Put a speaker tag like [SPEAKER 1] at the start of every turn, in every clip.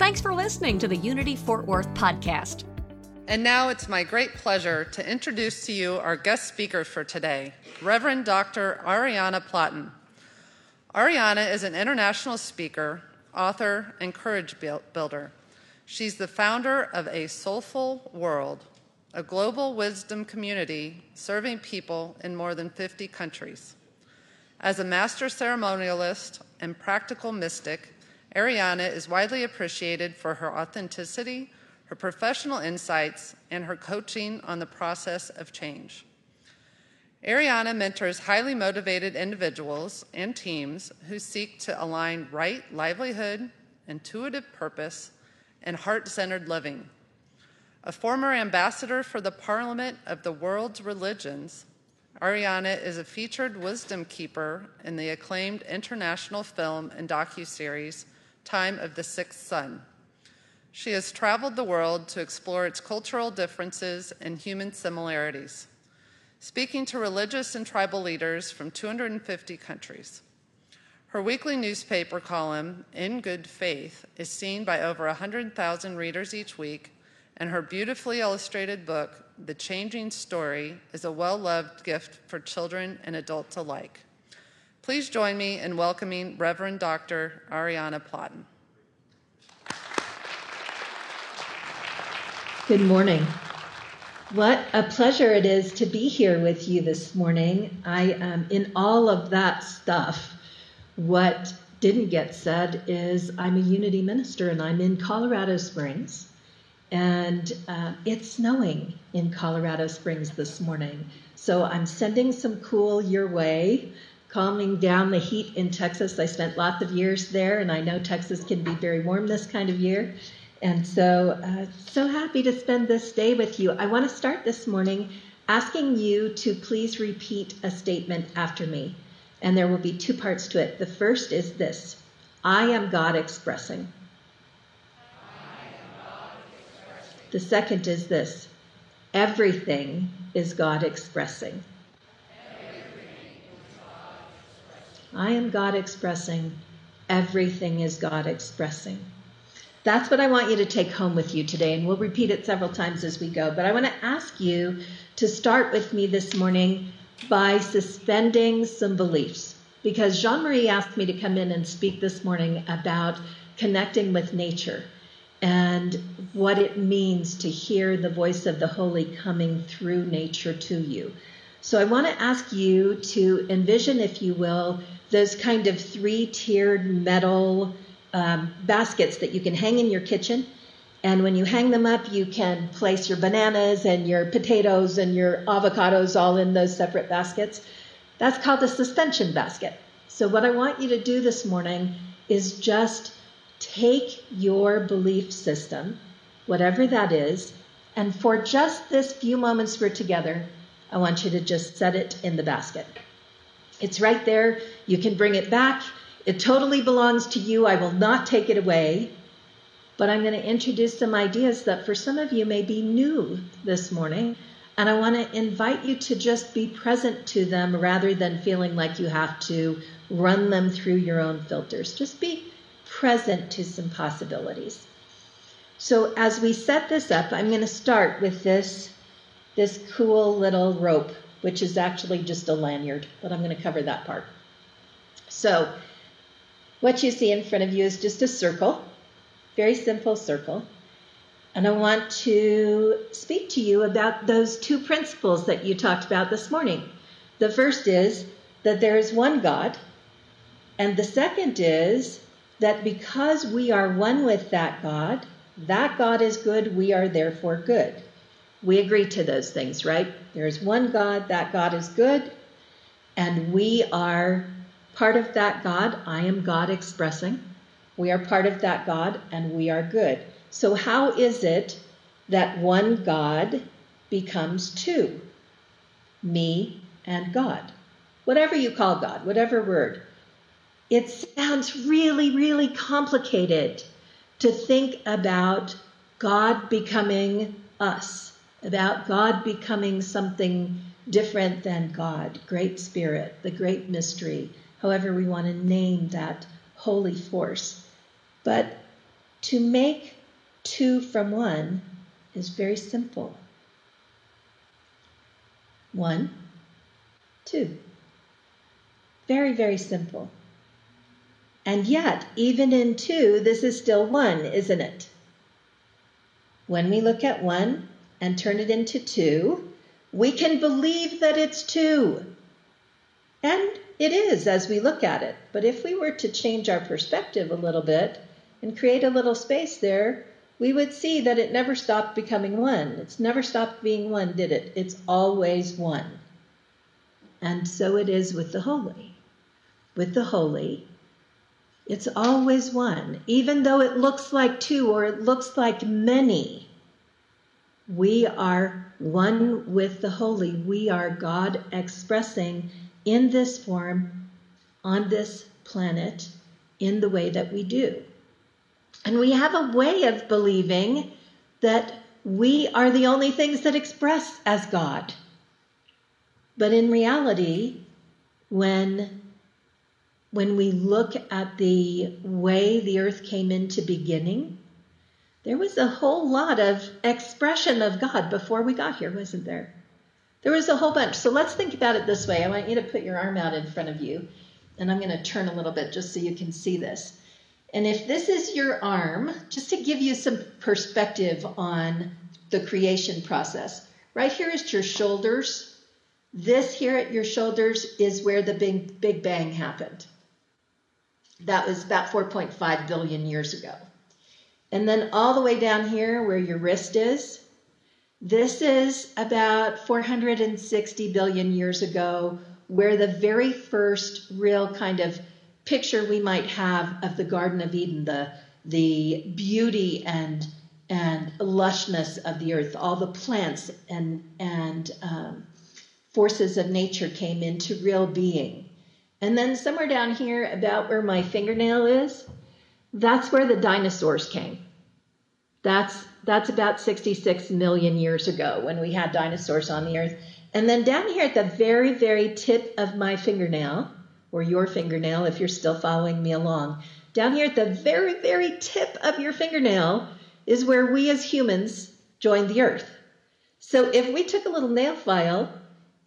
[SPEAKER 1] Thanks for listening to the Unity Fort Worth podcast.
[SPEAKER 2] And now it's my great pleasure to introduce to you our guest speaker for today, Reverend Dr. Ariana Platten. Ariana is an international speaker, author, and courage builder. She's the founder of A Soulful World, a global wisdom community serving people in more than 50 countries. As a master ceremonialist and practical mystic, Ariana is widely appreciated for her authenticity, her professional insights, and her coaching on the process of change. Ariana mentors highly motivated individuals and teams who seek to align right livelihood, intuitive purpose, and heart centered living. A former ambassador for the Parliament of the World's Religions, Ariana is a featured wisdom keeper in the acclaimed international film and docuseries Time of the Sixth Sun. She has traveled the world to explore its cultural differences and human similarities, speaking to religious and tribal leaders from 250 countries. Her weekly newspaper column, In Good Faith, is seen by over 100,000 readers each week, and her beautifully illustrated book, The Changing Story, is a well loved gift for children and adults alike. Please join me in welcoming Reverend Dr. Ariana Platten.
[SPEAKER 3] Good morning. What a pleasure it is to be here with you this morning. I am in all of that stuff what didn't get said is I'm a Unity minister and I'm in Colorado Springs. And uh, it's snowing in Colorado Springs this morning. So I'm sending some cool your way, calming down the heat in Texas. I spent lots of years there, and I know Texas can be very warm this kind of year. And so, uh, so happy to spend this day with you. I want to start this morning asking you to please repeat a statement after me and there will be two parts to it. The first is this I am God expressing. The second is this everything is God expressing. I am God expressing. Everything is God expressing. That's what I want you to take home with you today, and we'll repeat it several times as we go. But I want to ask you to start with me this morning by suspending some beliefs. Because Jean Marie asked me to come in and speak this morning about connecting with nature and what it means to hear the voice of the Holy coming through nature to you. So I want to ask you to envision, if you will, those kind of three tiered metal um, baskets that you can hang in your kitchen and when you hang them up, you can place your bananas and your potatoes and your avocados all in those separate baskets. That's called a suspension basket. So, what I want you to do this morning is just take your belief system, whatever that is, and for just this few moments we're together, I want you to just set it in the basket. It's right there. You can bring it back. It totally belongs to you. I will not take it away but I'm going to introduce some ideas that for some of you may be new this morning. And I want to invite you to just be present to them rather than feeling like you have to run them through your own filters. Just be present to some possibilities. So as we set this up, I'm going to start with this, this cool little rope, which is actually just a lanyard, but I'm going to cover that part. So what you see in front of you is just a circle very simple circle. And I want to speak to you about those two principles that you talked about this morning. The first is that there is one God, and the second is that because we are one with that God, that God is good, we are therefore good. We agree to those things, right? There is one God, that God is good, and we are part of that God. I am God expressing. We are part of that God and we are good. So, how is it that one God becomes two? Me and God. Whatever you call God, whatever word. It sounds really, really complicated to think about God becoming us, about God becoming something different than God, Great Spirit, the great mystery, however we want to name that holy force. But to make two from one is very simple. One, two. Very, very simple. And yet, even in two, this is still one, isn't it? When we look at one and turn it into two, we can believe that it's two. And it is as we look at it. But if we were to change our perspective a little bit and create a little space there, we would see that it never stopped becoming one. It's never stopped being one, did it? It's always one. And so it is with the holy. With the holy, it's always one. Even though it looks like two or it looks like many, we are one with the holy. We are God expressing in this form, on this planet, in the way that we do. And we have a way of believing that we are the only things that express as God. But in reality, when, when we look at the way the earth came into beginning, there was a whole lot of expression of God before we got here, wasn't there? There was a whole bunch. So let's think about it this way. I want you to put your arm out in front of you, and I'm going to turn a little bit just so you can see this. And if this is your arm, just to give you some perspective on the creation process, right here is your shoulders. This here at your shoulders is where the big, big bang happened. That was about 4.5 billion years ago. And then all the way down here where your wrist is, this is about 460 billion years ago, where the very first real kind of picture we might have of the Garden of Eden, the, the beauty and, and lushness of the earth, all the plants and, and um, forces of nature came into real being. And then somewhere down here, about where my fingernail is, that's where the dinosaurs came. That's that's about 66 million years ago when we had dinosaurs on the earth. And then down here at the very, very tip of my fingernail, or your fingernail if you're still following me along, down here at the very, very tip of your fingernail is where we as humans joined the earth. So if we took a little nail file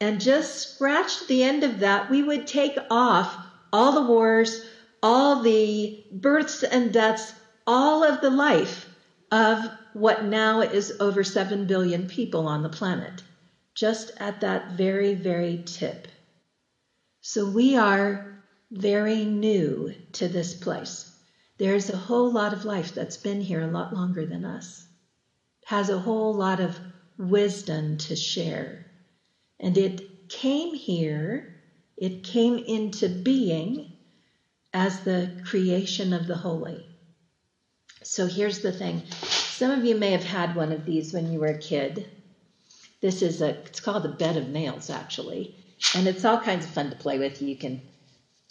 [SPEAKER 3] and just scratched the end of that, we would take off all the wars, all the births and deaths, all of the life of what now is over 7 billion people on the planet, just at that very, very tip. So we are very new to this place. There's a whole lot of life that's been here a lot longer than us, has a whole lot of wisdom to share. And it came here, it came into being as the creation of the holy. So here's the thing. Some of you may have had one of these when you were a kid. This is a, it's called a bed of nails actually. And it's all kinds of fun to play with. You can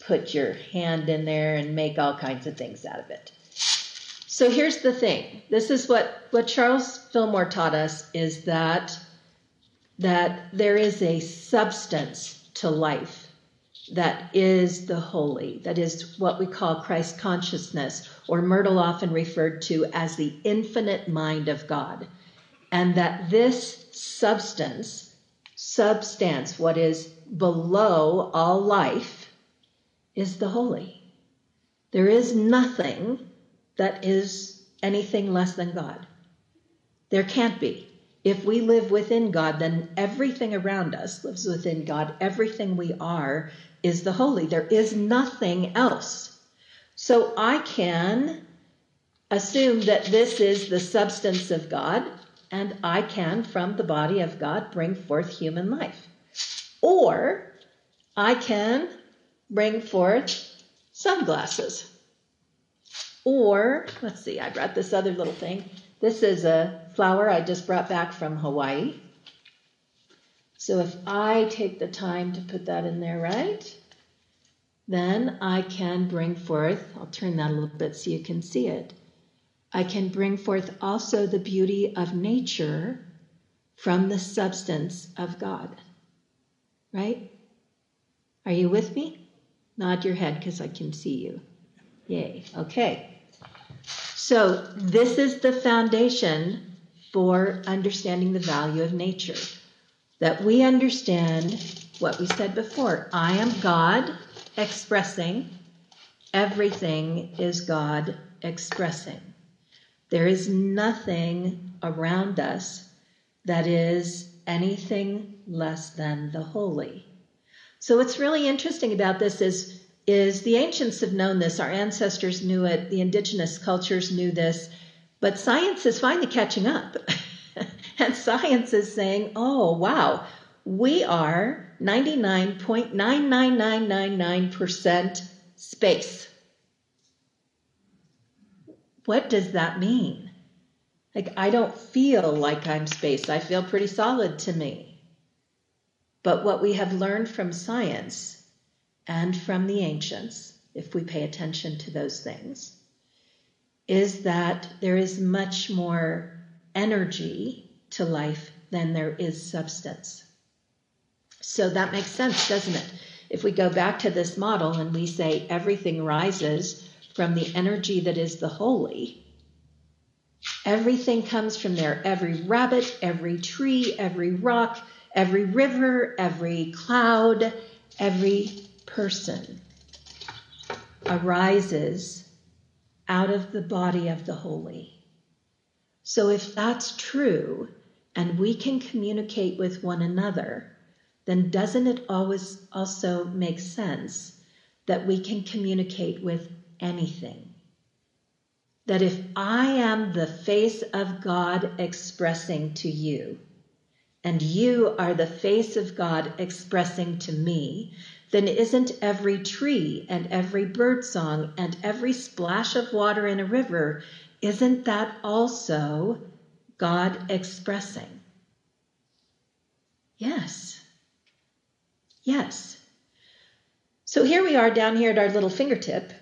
[SPEAKER 3] put your hand in there and make all kinds of things out of it. So here's the thing. This is what, what Charles Fillmore taught us is that, that there is a substance to life that is the holy, that is what we call Christ consciousness, or Myrtle often referred to as the infinite mind of God. And that this substance, substance, what is below all life, is the holy. There is nothing that is anything less than God. There can't be. If we live within God, then everything around us lives within God. Everything we are is the holy. There is nothing else. So I can assume that this is the substance of God, and I can, from the body of God, bring forth human life. Or I can bring forth sunglasses. Or, let's see, I brought this other little thing. This is a flower I just brought back from Hawaii. So if I take the time to put that in there, right? Then I can bring forth, I'll turn that a little bit so you can see it. I can bring forth also the beauty of nature from the substance of God. Right? Are you with me? Nod your head because I can see you. Yay. Okay. So, this is the foundation for understanding the value of nature. That we understand what we said before I am God expressing, everything is God expressing. There is nothing around us that is anything less than the holy. So what's really interesting about this is is the ancients have known this, our ancestors knew it, the indigenous cultures knew this, but science is finally catching up. and science is saying, "Oh, wow, we are 99.99999% space." What does that mean? Like, I don't feel like I'm space. I feel pretty solid to me. But what we have learned from science and from the ancients, if we pay attention to those things, is that there is much more energy to life than there is substance. So that makes sense, doesn't it? If we go back to this model and we say everything rises from the energy that is the holy, everything comes from there. Every rabbit, every tree, every rock, every river, every cloud, every person arises out of the body of the holy. So if that's true and we can communicate with one another, then doesn't it always also make sense that we can communicate with anything? That if I am the face of God expressing to you, and you are the face of God expressing to me, then isn't every tree and every bird song and every splash of water in a river, isn't that also God expressing? Yes. Yes. So here we are down here at our little fingertip,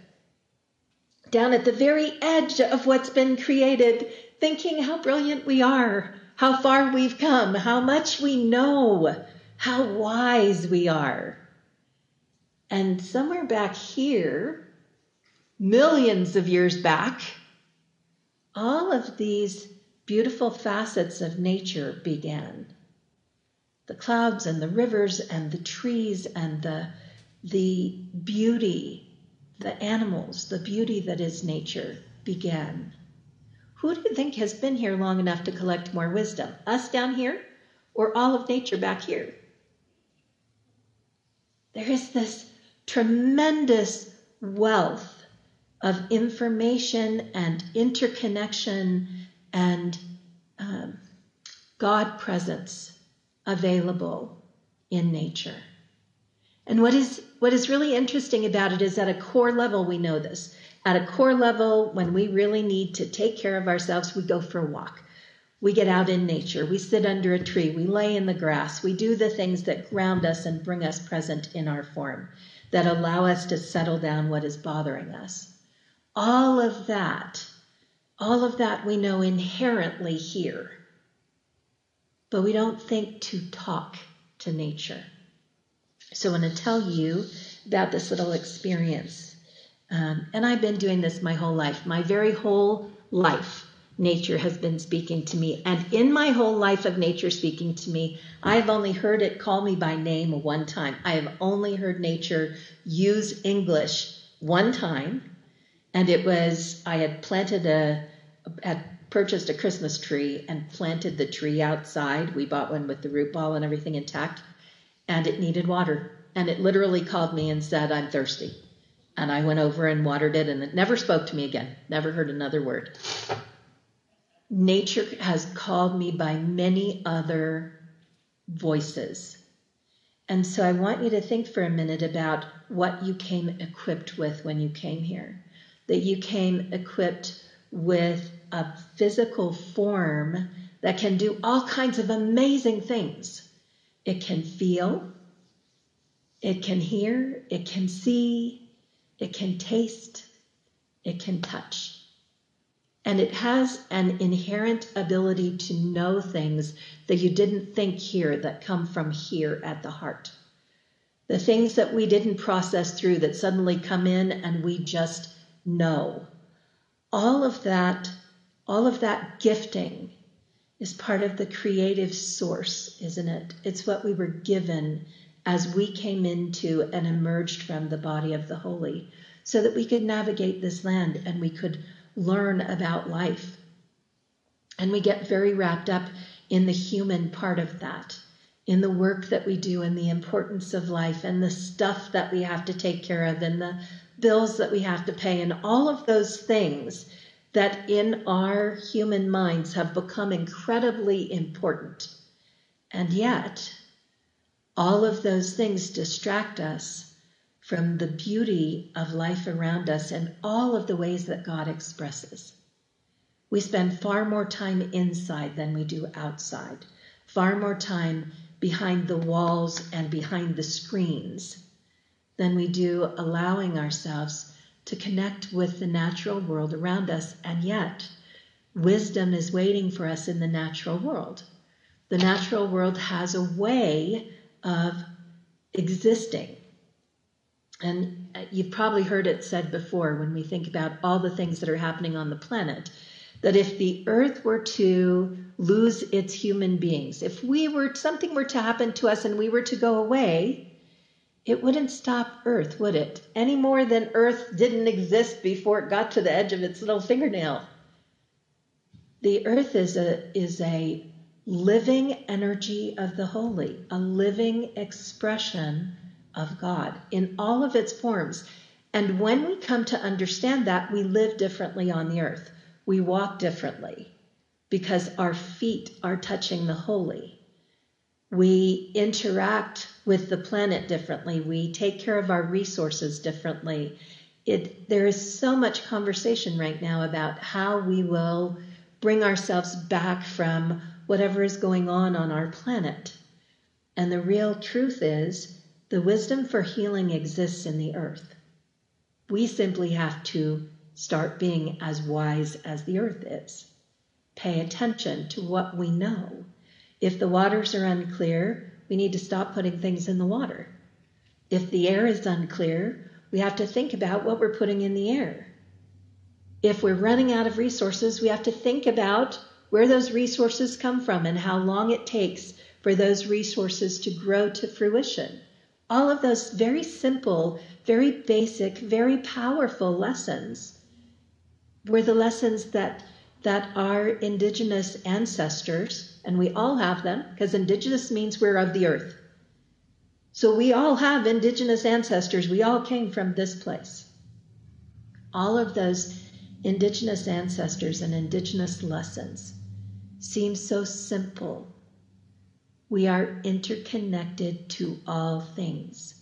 [SPEAKER 3] down at the very edge of what's been created, thinking how brilliant we are how far we've come, how much we know, how wise we are. And somewhere back here, millions of years back, all of these beautiful facets of nature began. The clouds and the rivers and the trees and the, the beauty, the animals, the beauty that is nature began. Who do you think has been here long enough to collect more wisdom? Us down here or all of nature back here? There is this tremendous wealth of information and interconnection and um, God presence available in nature. And what is what is really interesting about it is at a core level we know this. At a core level, when we really need to take care of ourselves, we go for a walk. We get out in nature. We sit under a tree. We lay in the grass. We do the things that ground us and bring us present in our form, that allow us to settle down what is bothering us. All of that, all of that we know inherently here. But we don't think to talk to nature. So I want to tell you about this little experience um, and I've been doing this my whole life. My very whole life, nature has been speaking to me. And in my whole life of nature speaking to me, I've only heard it call me by name one time. I have only heard nature use English one time. And it was, I had planted a, had purchased a Christmas tree and planted the tree outside. We bought one with the root ball and everything intact. And it needed water. And it literally called me and said, I'm thirsty. And I went over and watered it, and it never spoke to me again. Never heard another word. Nature has called me by many other voices. And so I want you to think for a minute about what you came equipped with when you came here. That you came equipped with a physical form that can do all kinds of amazing things. It can feel, it can hear, it can see, it can taste, it can touch. And it has an inherent ability to know things that you didn't think here that come from here at the heart. The things that we didn't process through that suddenly come in and we just know. All of that, all of that gifting is part of the creative source, isn't it? It's what we were given as we came into and emerged from the body of the holy so that we could navigate this land and we could learn about life. And we get very wrapped up in the human part of that, in the work that we do and the importance of life and the stuff that we have to take care of and the bills that we have to pay and all of those things that in our human minds have become incredibly important. And yet, all of those things distract us from the beauty of life around us and all of the ways that God expresses. We spend far more time inside than we do outside, far more time behind the walls and behind the screens than we do allowing ourselves to connect with the natural world around us, and yet wisdom is waiting for us in the natural world. The natural world has a way of existing. And uh, you've probably heard it said before when we think about all the things that are happening on the planet that if the earth were to lose its human beings, if we were something were to happen to us and we were to go away, it wouldn't stop Earth, would it? Any more than Earth didn't exist before it got to the edge of its little fingernail. The Earth is a, is a living energy of the holy, a living expression of God in all of its forms. And when we come to understand that, we live differently on the earth. We walk differently because our feet are touching the holy. We interact with the planet differently. We take care of our resources differently. It, there is so much conversation right now about how we will bring ourselves back from whatever is going on on our planet. And the real truth is the wisdom for healing exists in the earth. We simply have to start being as wise as the earth is. Pay attention to what we know if the waters are unclear, we need to stop putting things in the water. If the air is unclear, we have to think about what we're putting in the air. If we're running out of resources, we have to think about where those resources come from and how long it takes for those resources to grow to fruition. All of those very simple, very basic, very powerful lessons were the lessons that, that our indigenous ancestors and we all have them because indigenous means we're of the earth. So we all have indigenous ancestors. We all came from this place. All of those indigenous ancestors and indigenous lessons seem so simple. We are interconnected to all things.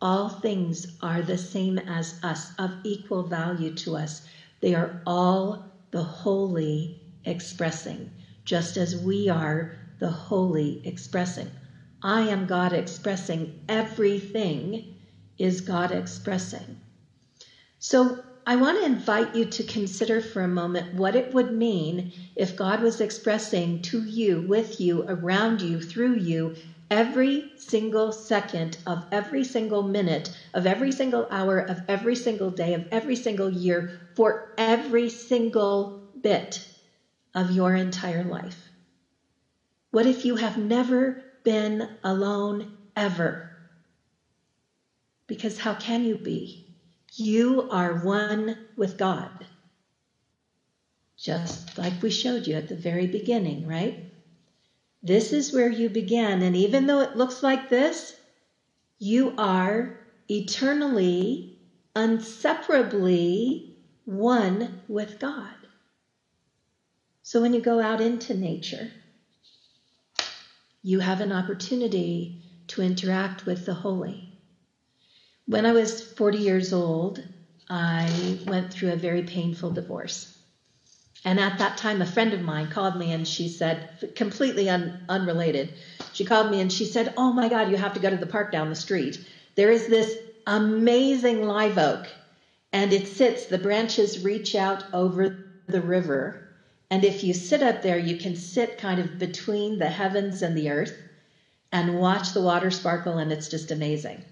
[SPEAKER 3] All things are the same as us, of equal value to us. They are all the holy expressing just as we are the holy expressing. I am God expressing. Everything is God expressing. So I want to invite you to consider for a moment what it would mean if God was expressing to you, with you, around you, through you, every single second of every single minute of every single hour of every single day of every single year for every single bit of your entire life? What if you have never been alone ever? Because how can you be? You are one with God. Just like we showed you at the very beginning, right? This is where you began. And even though it looks like this, you are eternally, inseparably one with God. So when you go out into nature, you have an opportunity to interact with the holy. When I was 40 years old, I went through a very painful divorce. And at that time, a friend of mine called me and she said, completely un, unrelated, she called me and she said, Oh my God, you have to go to the park down the street. There is this amazing live oak, and it sits, the branches reach out over the river. And if you sit up there, you can sit kind of between the heavens and the earth and watch the water sparkle, and it's just amazing.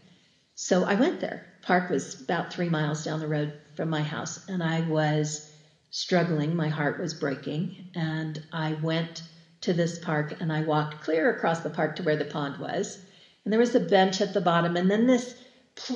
[SPEAKER 3] So I went there. Park was about three miles down the road from my house, and I was struggling. My heart was breaking, and I went to this park and I walked clear across the park to where the pond was. And there was a bench at the bottom, and then this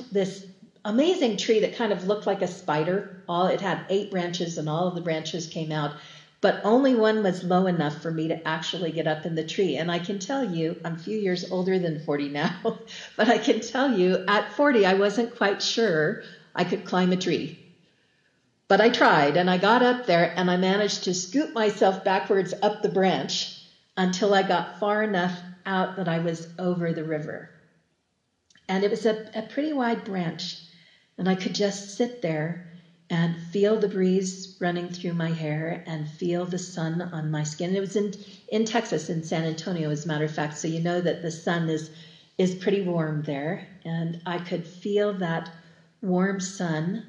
[SPEAKER 3] this amazing tree that kind of looked like a spider. All it had eight branches, and all of the branches came out but only one was low enough for me to actually get up in the tree. And I can tell you, I'm a few years older than 40 now, but I can tell you at 40, I wasn't quite sure I could climb a tree. But I tried and I got up there and I managed to scoot myself backwards up the branch until I got far enough out that I was over the river. And it was a, a pretty wide branch, and I could just sit there and feel the breeze running through my hair and feel the sun on my skin. It was in in Texas, in San Antonio, as a matter of fact, so you know that the sun is is pretty warm there, and I could feel that warm sun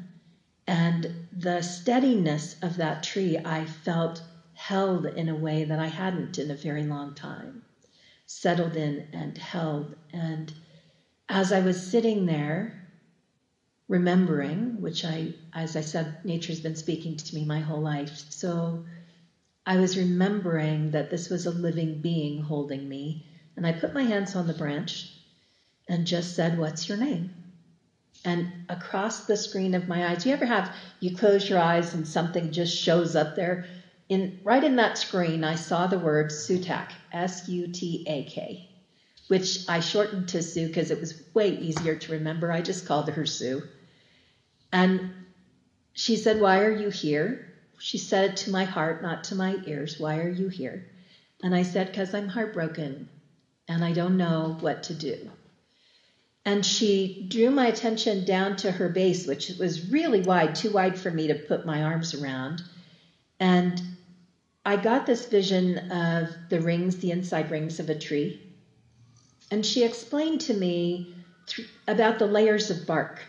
[SPEAKER 3] and the steadiness of that tree. I felt held in a way that I hadn't in a very long time, settled in and held. And as I was sitting there, remembering, which I, as I said, nature's been speaking to me my whole life. So I was remembering that this was a living being holding me. And I put my hands on the branch and just said, What's your name? And across the screen of my eyes, you ever have, you close your eyes and something just shows up there? In, right in that screen, I saw the word Sutak, S U T A K, which I shortened to Sue because it was way easier to remember. I just called her Sue. And she said, Why are you here? She said it to my heart, not to my ears. Why are you here? And I said, Because I'm heartbroken and I don't know what to do. And she drew my attention down to her base, which was really wide, too wide for me to put my arms around. And I got this vision of the rings, the inside rings of a tree. And she explained to me th- about the layers of bark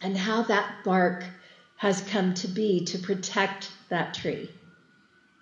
[SPEAKER 3] and how that bark has come to be to protect that tree.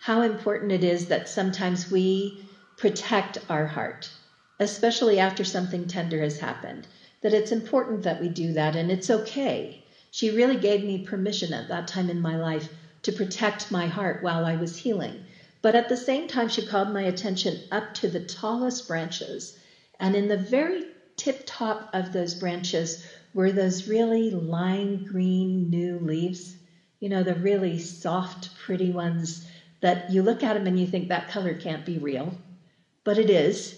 [SPEAKER 3] How important it is that sometimes we protect our heart, especially after something tender has happened. That it's important that we do that, and it's okay. She really gave me permission at that time in my life to protect my heart while I was healing. But at the same time, she called my attention up to the tallest branches. And in the very tip top of those branches were those really lime green new leaves. You know, the really soft, pretty ones that you look at them and you think that color can't be real, but it is.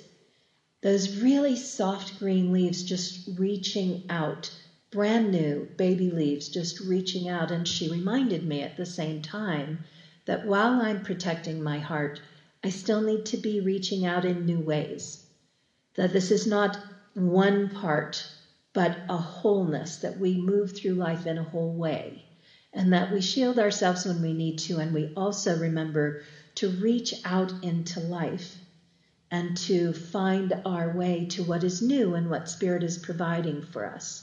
[SPEAKER 3] Those really soft green leaves just reaching out, brand new baby leaves just reaching out. And she reminded me at the same time that while I'm protecting my heart, I still need to be reaching out in new ways. That this is not one part but a wholeness, that we move through life in a whole way, and that we shield ourselves when we need to, and we also remember to reach out into life and to find our way to what is new and what Spirit is providing for us.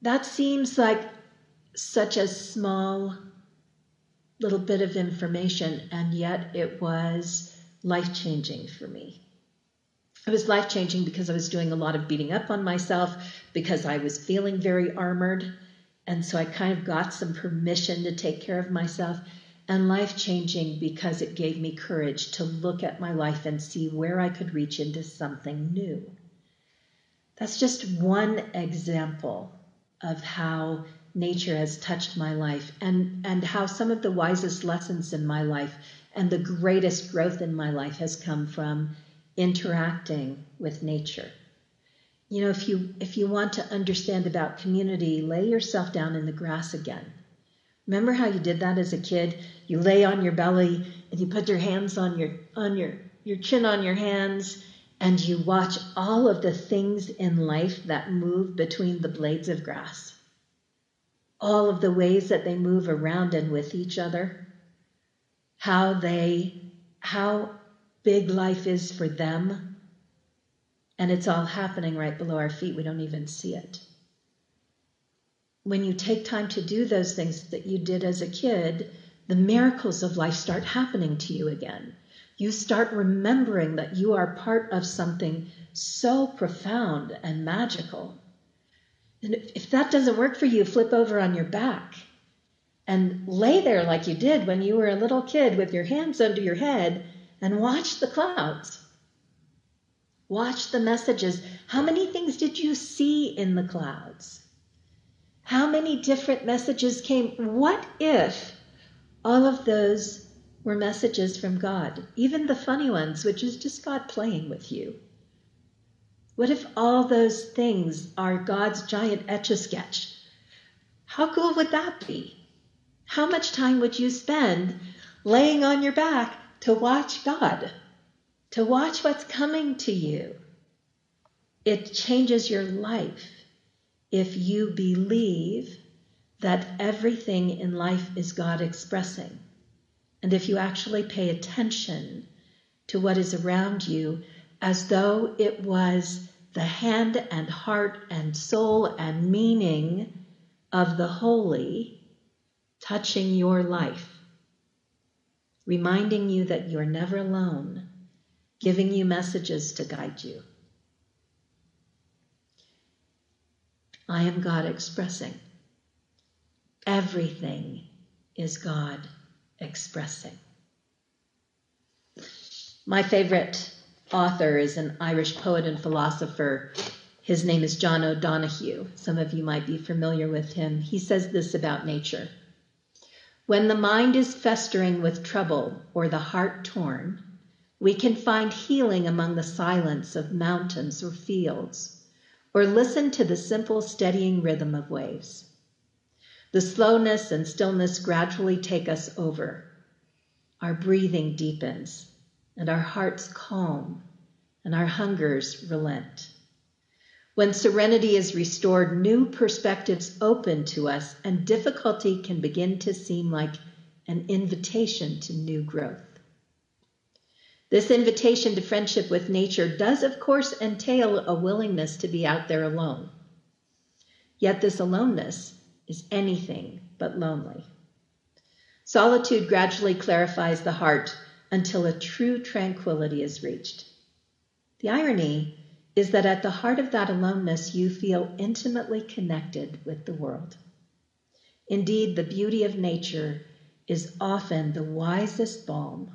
[SPEAKER 3] That seems like such a small little bit of information, and yet it was life changing for me it was life changing because I was doing a lot of beating up on myself because I was feeling very armored. And so I kind of got some permission to take care of myself. And life changing because it gave me courage to look at my life and see where I could reach into something new. That's just one example of how nature has touched my life and, and how some of the wisest lessons in my life and the greatest growth in my life has come from interacting with nature. You know, if you if you want to understand about community, lay yourself down in the grass again. Remember how you did that as a kid? You lay on your belly and you put your hands on your on your your chin on your hands and you watch all of the things in life that move between the blades of grass. all of the ways that they move around and with each other, how they, how big life is for them. And it's all happening right below our feet. We don't even see it. When you take time to do those things that you did as a kid, the miracles of life start happening to you again. You start remembering that you are part of something so profound and magical. And if that doesn't work for you, flip over on your back and lay there like you did when you were a little kid with your hands under your head and watch the clouds. Watch the messages. How many things did you see in the clouds? How many different messages came? What if all of those were messages from God, even the funny ones, which is just God playing with you? What if all those things are God's giant etch a sketch? How cool would that be? How much time would you spend laying on your back to watch God, to watch what's coming to you? It changes your life if you believe that everything in life is God expressing. And if you actually pay attention to what is around you as though it was the hand and heart and soul and meaning of the holy touching your life, reminding you that you're never alone, giving you messages to guide you. I am God expressing. Everything is God expressing. My favorite author is an Irish poet and philosopher. His name is John O'Donohue. Some of you might be familiar with him. He says this about nature When the mind is festering with trouble or the heart torn, we can find healing among the silence of mountains or fields, or listen to the simple, steadying rhythm of waves. The slowness and stillness gradually take us over. Our breathing deepens, and our hearts calm, and our hungers relent. When serenity is restored, new perspectives open to us, and difficulty can begin to seem like an invitation to new growth. This invitation to friendship with nature does, of course, entail a willingness to be out there alone. Yet, this aloneness is anything but lonely. Solitude gradually clarifies the heart until a true tranquility is reached. The irony is that at the heart of that aloneness, you feel intimately connected with the world. Indeed, the beauty of nature is often the wisest balm,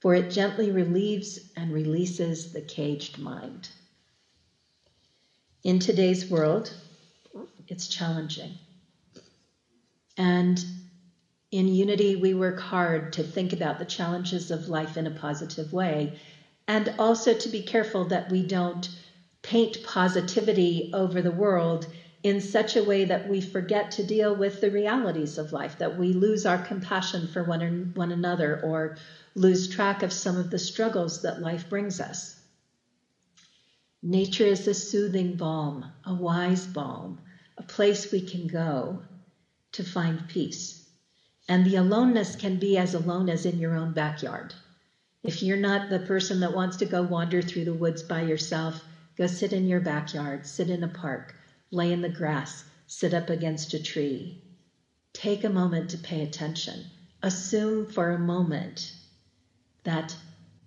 [SPEAKER 3] for it gently relieves and releases the caged mind. In today's world, it's challenging. And in Unity, we work hard to think about the challenges of life in a positive way and also to be careful that we don't paint positivity over the world in such a way that we forget to deal with the realities of life, that we lose our compassion for one, one another or lose track of some of the struggles that life brings us. Nature is a soothing balm, a wise balm, a place we can go to find peace. And the aloneness can be as alone as in your own backyard. If you're not the person that wants to go wander through the woods by yourself, go sit in your backyard, sit in a park, lay in the grass, sit up against a tree. Take a moment to pay attention. Assume for a moment that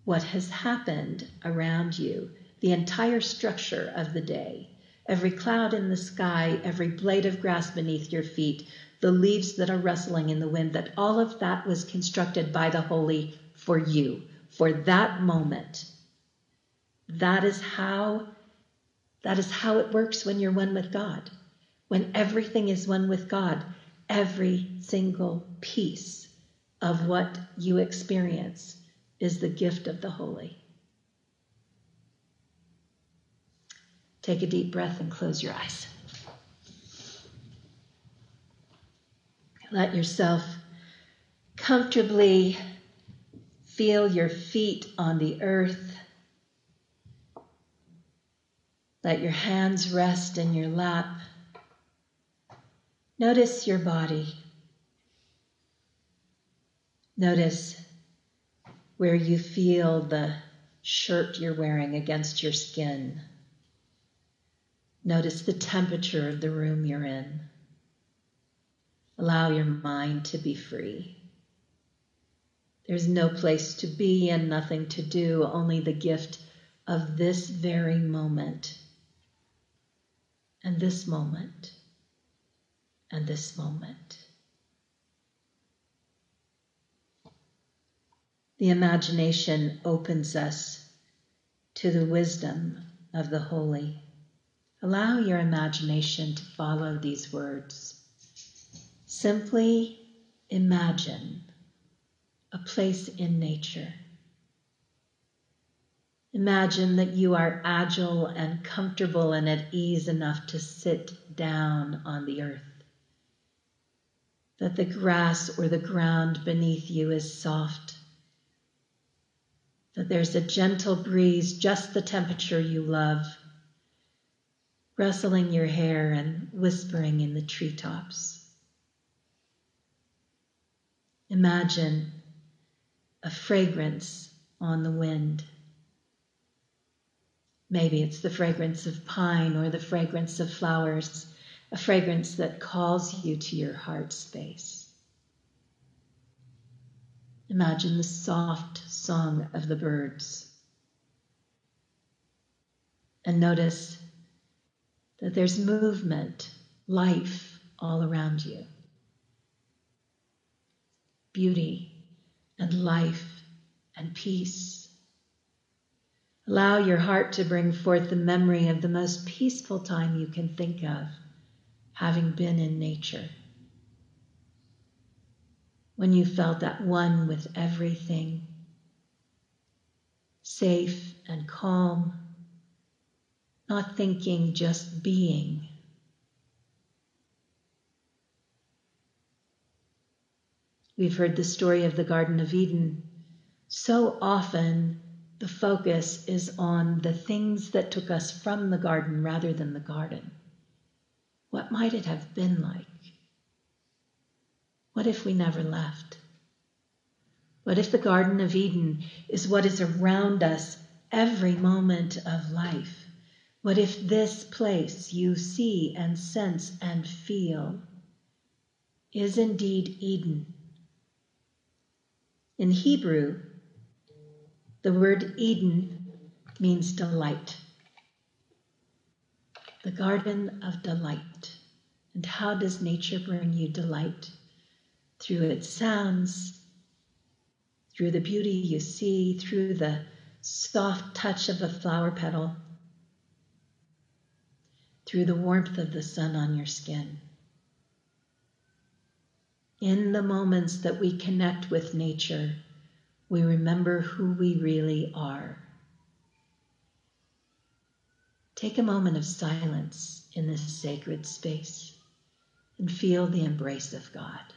[SPEAKER 3] what has happened around you, the entire structure of the day, every cloud in the sky, every blade of grass beneath your feet, the leaves that are rustling in the wind, that all of that was constructed by the Holy for you, for that moment. That is how that is how it works when you're one with God. When everything is one with God, every single piece of what you experience is the gift of the Holy. Take a deep breath and close your eyes. Let yourself comfortably feel your feet on the earth. Let your hands rest in your lap. Notice your body. Notice where you feel the shirt you're wearing against your skin. Notice the temperature of the room you're in. Allow your mind to be free. There's no place to be and nothing to do, only the gift of this very moment, and this moment, and this moment. The imagination opens us to the wisdom of the holy. Allow your imagination to follow these words. Simply imagine a place in nature. Imagine that you are agile and comfortable and at ease enough to sit down on the earth. That the grass or the ground beneath you is soft that there's a gentle breeze, just the temperature you love, rustling your hair and whispering in the treetops. Imagine a fragrance on the wind. Maybe it's the fragrance of pine or the fragrance of flowers, a fragrance that calls you to your heart space. Imagine the soft song of the birds. And notice that there's movement, life all around you. Beauty and life and peace. Allow your heart to bring forth the memory of the most peaceful time you can think of, having been in nature when you felt at one with everything, safe and calm, not thinking, just being. We've heard the story of the Garden of Eden. So often, the focus is on the things that took us from the garden rather than the garden. What might it have been like? What if we never left? What if the Garden of Eden is what is around us every moment of life? What if this place you see and sense and feel is indeed Eden? In Hebrew, the word Eden means delight. The garden of delight. And how does nature bring you delight? through its sounds, through the beauty you see, through the soft touch of a flower petal, through the warmth of the sun on your skin. In the moments that we connect with nature, we remember who we really are. Take a moment of silence in this sacred space and feel the embrace of God.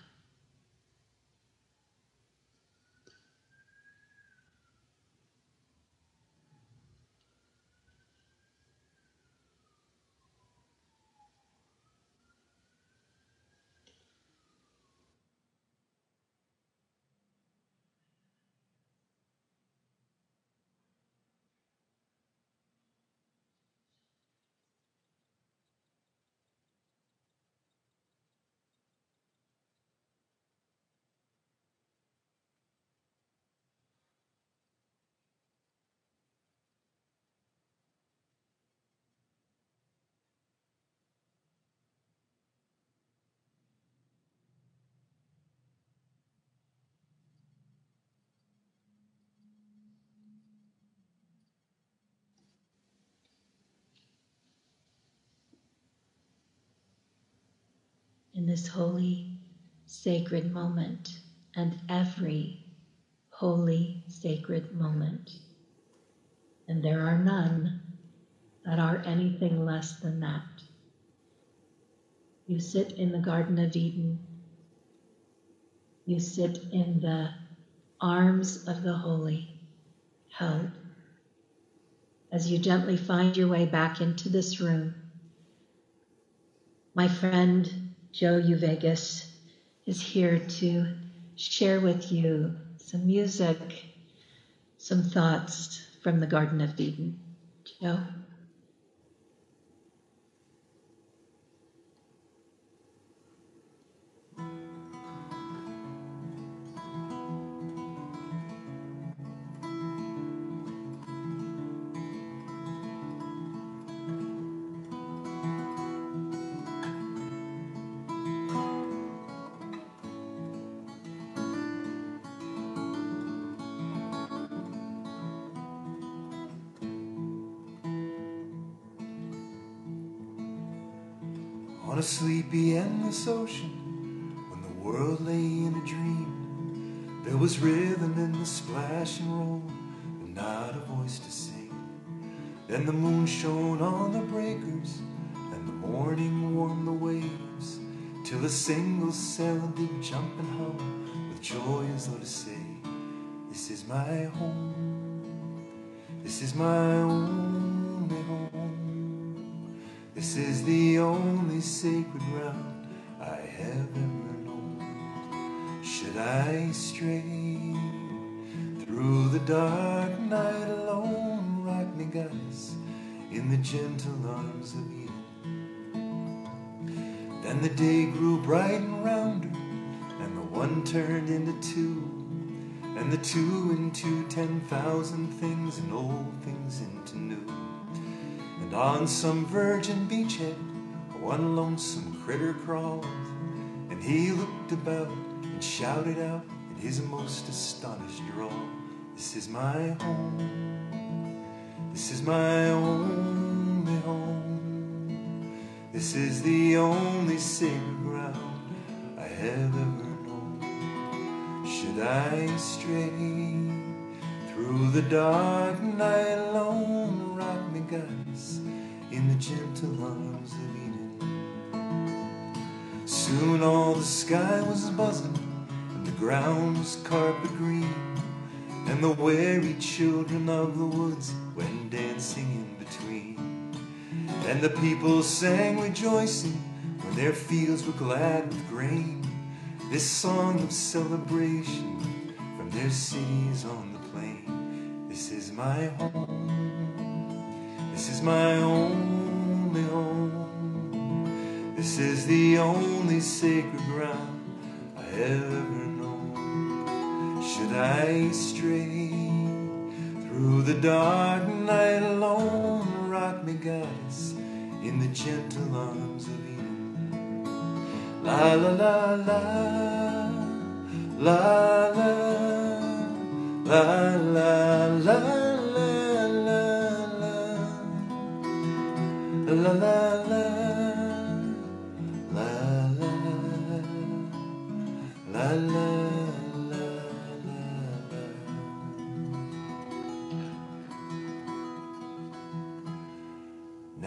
[SPEAKER 3] in this holy, sacred moment and every holy, sacred moment. And there are none that are anything less than that. You sit in the Garden of Eden. You sit in the arms of the holy, held. As you gently find your way back into this room, my friend, Joe Uvegas is here to share with you some music, some thoughts from the Garden of Eden. Joe?
[SPEAKER 4] Till a single sail did jump and hum with joy as though to say, This is my home, this is my only home. This is the only sacred ground I have ever known. Should I stray through the dark night alone, rock me, goddess, in the gentle arms of Eden. Then the day grew bright and rounder, and the one turned into two, and the two into ten thousand things, and old things into new. And on some virgin beachhead, one lonesome critter crawled, and he looked about and shouted out in his most astonished drawl, This is my home, this is my only home, this is the only sacred ground I have ever known. Should I stray through the dark night alone, rock me, goddess, in the gentle arms of Eden. Soon all the sky was buzzing, and the ground was carpet green, and the weary children of the woods went dancing in between. And the people sang rejoicing when their fields were glad with grain, this song of celebration from their cities on the plain. This is my home, this is my only home. This is the only sacred ground I ever known. Should I stray through the dark night alone, rock me, goddess, in the gentle arms of Eden. La la la la, la la, la la la la la la la.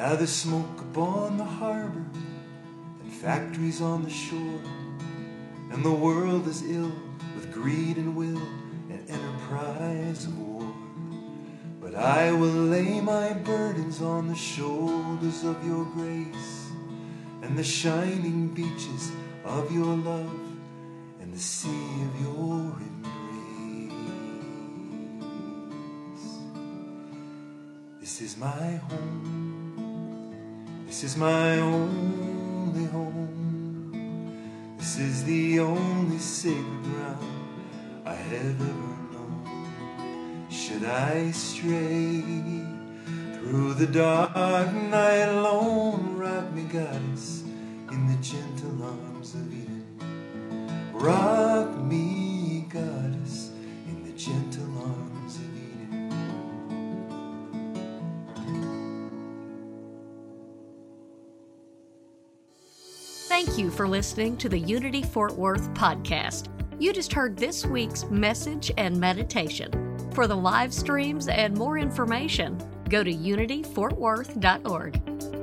[SPEAKER 4] Now there's smoke upon the harbor and factories on the shore, and the world is ill with greed and will and enterprise of war. But I will lay my burdens on the shoulders of your grace and the shining beaches of your love and the sea of your embrace. This is my home. This is my only home. This is the only sacred ground I have ever known. Should I stray through the dark night alone, rock me, goddess, in the gentle arms of Eden. Rock
[SPEAKER 1] You for listening to the Unity Fort Worth podcast. You just heard this week's message and meditation. For the live streams and more information, go to unityfortworth.org.